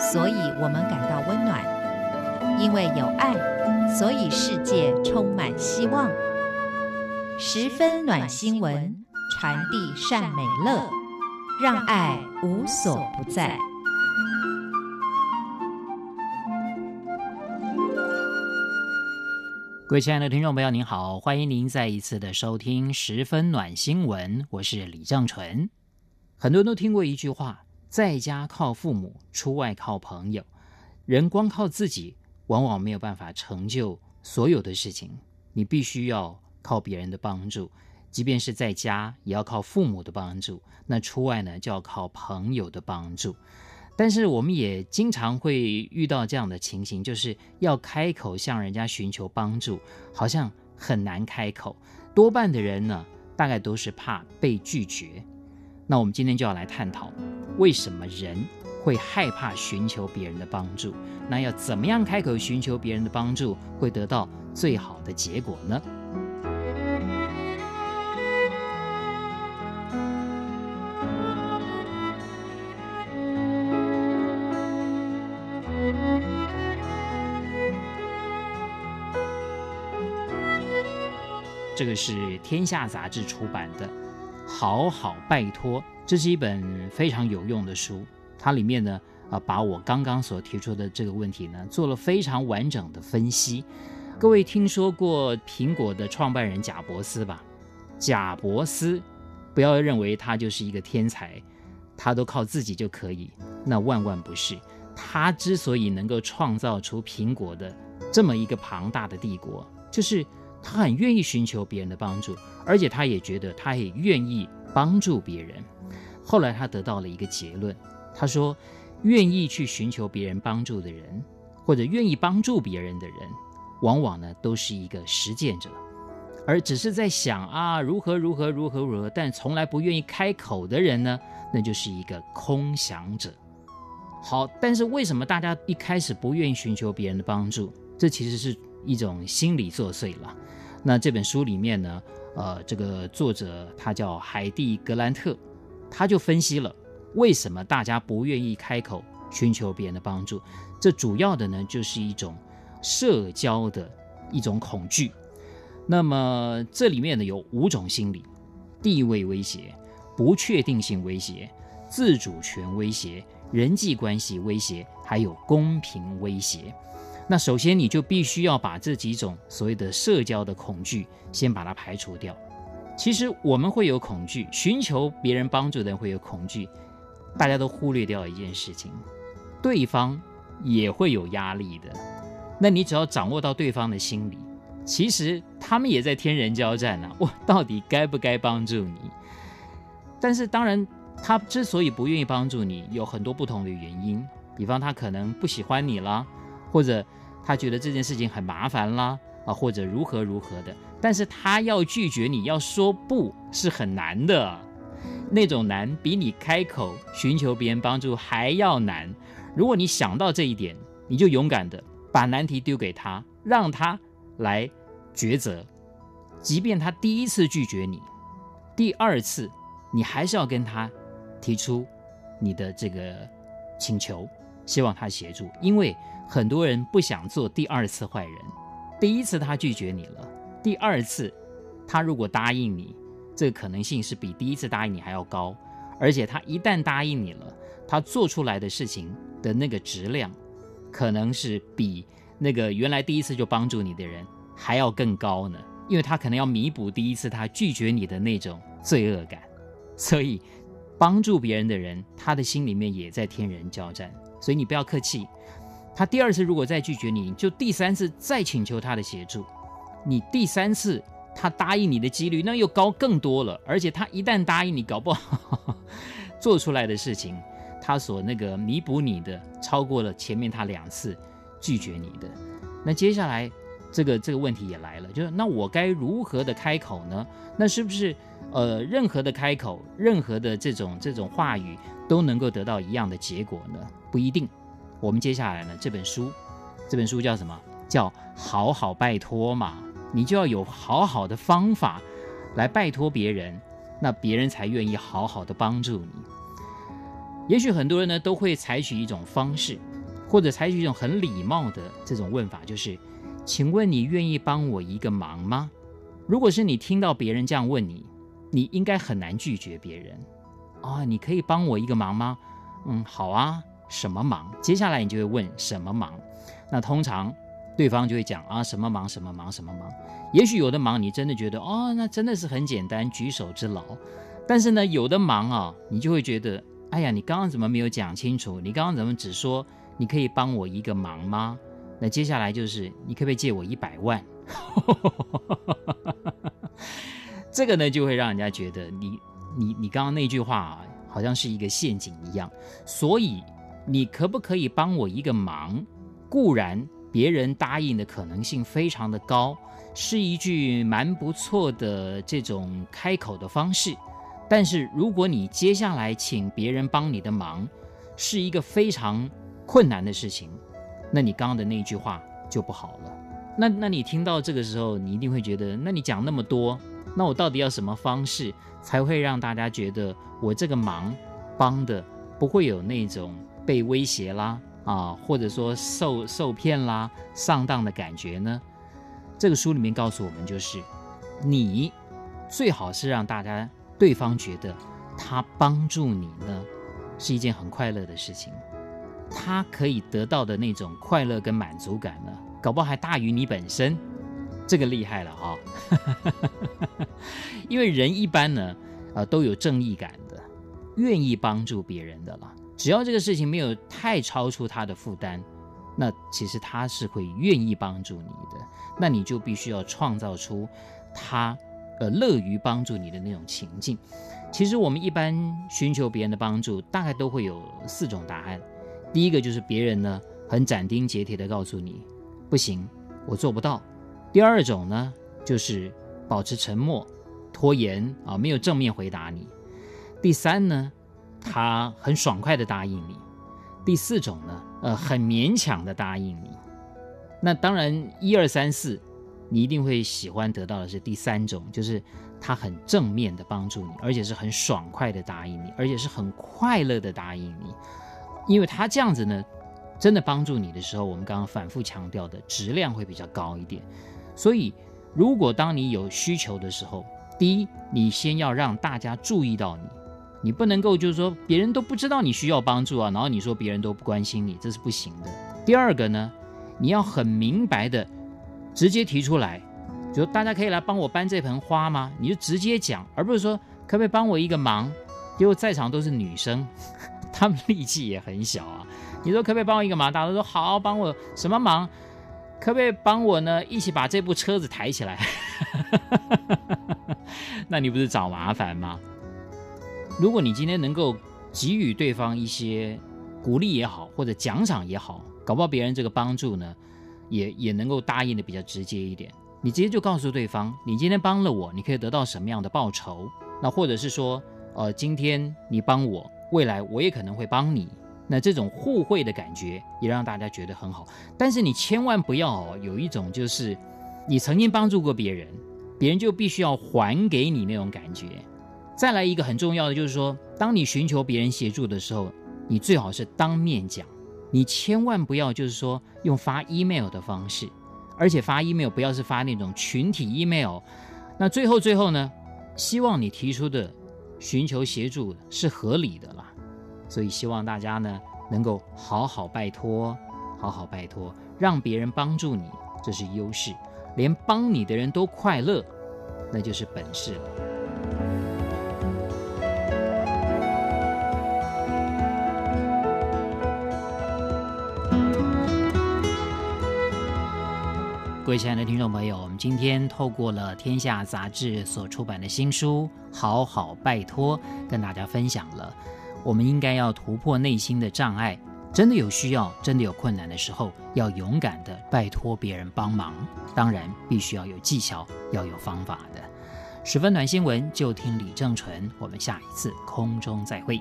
所以我们感到温暖；因为有爱，所以世界充满希望。十分暖新闻，传递善美乐，让爱无所不在。各位亲爱的听众朋友，您好，欢迎您再一次的收听《十分暖新闻》，我是李正纯。很多人都听过一句话：“在家靠父母，出外靠朋友。”人光靠自己，往往没有办法成就所有的事情。你必须要靠别人的帮助，即便是在家，也要靠父母的帮助。那出外呢，就要靠朋友的帮助。但是我们也经常会遇到这样的情形，就是要开口向人家寻求帮助，好像很难开口。多半的人呢，大概都是怕被拒绝。那我们今天就要来探讨，为什么人会害怕寻求别人的帮助？那要怎么样开口寻求别人的帮助，会得到最好的结果呢？这个是《天下》杂志出版的《好好拜托》，这是一本非常有用的书。它里面呢，啊，把我刚刚所提出的这个问题呢，做了非常完整的分析。各位听说过苹果的创办人贾伯斯吧？贾伯斯，不要认为他就是一个天才，他都靠自己就可以，那万万不是。他之所以能够创造出苹果的这么一个庞大的帝国，就是。他很愿意寻求别人的帮助，而且他也觉得他也愿意帮助别人。后来他得到了一个结论，他说：愿意去寻求别人帮助的人，或者愿意帮助别人的人，往往呢都是一个实践者，而只是在想啊如何如何如何如何，但从来不愿意开口的人呢，那就是一个空想者。好，但是为什么大家一开始不愿意寻求别人的帮助？这其实是一种心理作祟了。那这本书里面呢，呃，这个作者他叫海蒂·格兰特，他就分析了为什么大家不愿意开口寻求别人的帮助。这主要的呢，就是一种社交的一种恐惧。那么这里面呢，有五种心理：地位威胁、不确定性威胁、自主权威胁、人际关系威胁，还有公平威胁。那首先，你就必须要把这几种所谓的社交的恐惧先把它排除掉。其实我们会有恐惧，寻求别人帮助的人会有恐惧，大家都忽略掉一件事情，对方也会有压力的。那你只要掌握到对方的心理，其实他们也在天人交战呢。我到底该不该帮助你？但是当然，他之所以不愿意帮助你，有很多不同的原因，比方他可能不喜欢你了，或者。他觉得这件事情很麻烦啦，啊，或者如何如何的，但是他要拒绝你，要说不是很难的，那种难比你开口寻求别人帮助还要难。如果你想到这一点，你就勇敢的把难题丢给他，让他来抉择。即便他第一次拒绝你，第二次你还是要跟他提出你的这个请求，希望他协助，因为。很多人不想做第二次坏人，第一次他拒绝你了，第二次他如果答应你，这个可能性是比第一次答应你还要高，而且他一旦答应你了，他做出来的事情的那个质量，可能是比那个原来第一次就帮助你的人还要更高呢，因为他可能要弥补第一次他拒绝你的那种罪恶感，所以帮助别人的人，他的心里面也在天人交战，所以你不要客气。他第二次如果再拒绝你，就第三次再请求他的协助。你第三次他答应你的几率那又高更多了。而且他一旦答应你，搞不好 做出来的事情，他所那个弥补你的超过了前面他两次拒绝你的。那接下来这个这个问题也来了，就是那我该如何的开口呢？那是不是呃任何的开口，任何的这种这种话语都能够得到一样的结果呢？不一定。我们接下来呢，这本书，这本书叫什么？叫好好拜托嘛。你就要有好好的方法来拜托别人，那别人才愿意好好的帮助你。也许很多人呢都会采取一种方式，或者采取一种很礼貌的这种问法，就是，请问你愿意帮我一个忙吗？如果是你听到别人这样问你，你应该很难拒绝别人。啊、你可以帮我一个忙吗？嗯，好啊，什么忙？接下来你就会问什么忙？那通常对方就会讲啊，什么忙？什么忙？什么忙？也许有的忙你真的觉得哦，那真的是很简单，举手之劳。但是呢，有的忙啊，你就会觉得，哎呀，你刚刚怎么没有讲清楚？你刚刚怎么只说？你可以帮我一个忙吗？那接下来就是你可不可以借我一百万？这个呢，就会让人家觉得你你你刚刚那句话啊，好像是一个陷阱一样。所以你可不可以帮我一个忙？固然别人答应的可能性非常的高，是一句蛮不错的这种开口的方式。但是如果你接下来请别人帮你的忙，是一个非常困难的事情，那你刚刚的那句话就不好了。那那你听到这个时候，你一定会觉得，那你讲那么多，那我到底要什么方式才会让大家觉得我这个忙帮的不会有那种被威胁啦啊，或者说受受骗啦、上当的感觉呢？这个书里面告诉我们，就是你最好是让大家对方觉得他帮助你呢是一件很快乐的事情。他可以得到的那种快乐跟满足感呢，搞不好还大于你本身，这个厉害了哈、哦。因为人一般呢，呃，都有正义感的，愿意帮助别人的了。只要这个事情没有太超出他的负担，那其实他是会愿意帮助你的。那你就必须要创造出他呃乐于帮助你的那种情境。其实我们一般寻求别人的帮助，大概都会有四种答案。第一个就是别人呢很斩钉截铁地告诉你，不行，我做不到。第二种呢就是保持沉默、拖延啊，没有正面回答你。第三呢，他很爽快地答应你。第四种呢，呃，很勉强地答应你。那当然，一二三四，你一定会喜欢得到的是第三种，就是他很正面地帮助你，而且是很爽快地答应你，而且是很快乐地答应你。因为他这样子呢，真的帮助你的时候，我们刚刚反复强调的质量会比较高一点。所以，如果当你有需求的时候，第一，你先要让大家注意到你，你不能够就是说别人都不知道你需要帮助啊，然后你说别人都不关心你，这是不行的。第二个呢，你要很明白的直接提出来，就大家可以来帮我搬这盆花吗？你就直接讲，而不是说可不可以帮我一个忙，结果在场都是女生。他们力气也很小啊！你说可不可以帮我一个忙？大家都说好，帮我什么忙？可不可以帮我呢？一起把这部车子抬起来？那你不是找麻烦吗？如果你今天能够给予对方一些鼓励也好，或者奖赏也好，搞不好别人这个帮助呢，也也能够答应的比较直接一点。你直接就告诉对方，你今天帮了我，你可以得到什么样的报酬？那或者是说，呃，今天你帮我。未来我也可能会帮你，那这种互惠的感觉也让大家觉得很好。但是你千万不要有一种就是你曾经帮助过别人，别人就必须要还给你那种感觉。再来一个很重要的就是说，当你寻求别人协助的时候，你最好是当面讲，你千万不要就是说用发 email 的方式，而且发 email 不要是发那种群体 email。那最后最后呢，希望你提出的。寻求协助是合理的啦，所以希望大家呢能够好好拜托，好好拜托，让别人帮助你，这是优势；连帮你的人都快乐，那就是本事了。各位亲爱的听众朋友，我们今天透过了天下杂志所出版的新书《好好拜托》，跟大家分享了，我们应该要突破内心的障碍，真的有需要、真的有困难的时候，要勇敢的拜托别人帮忙。当然，必须要有技巧，要有方法的。十分暖新闻，就听李正淳。我们下一次空中再会。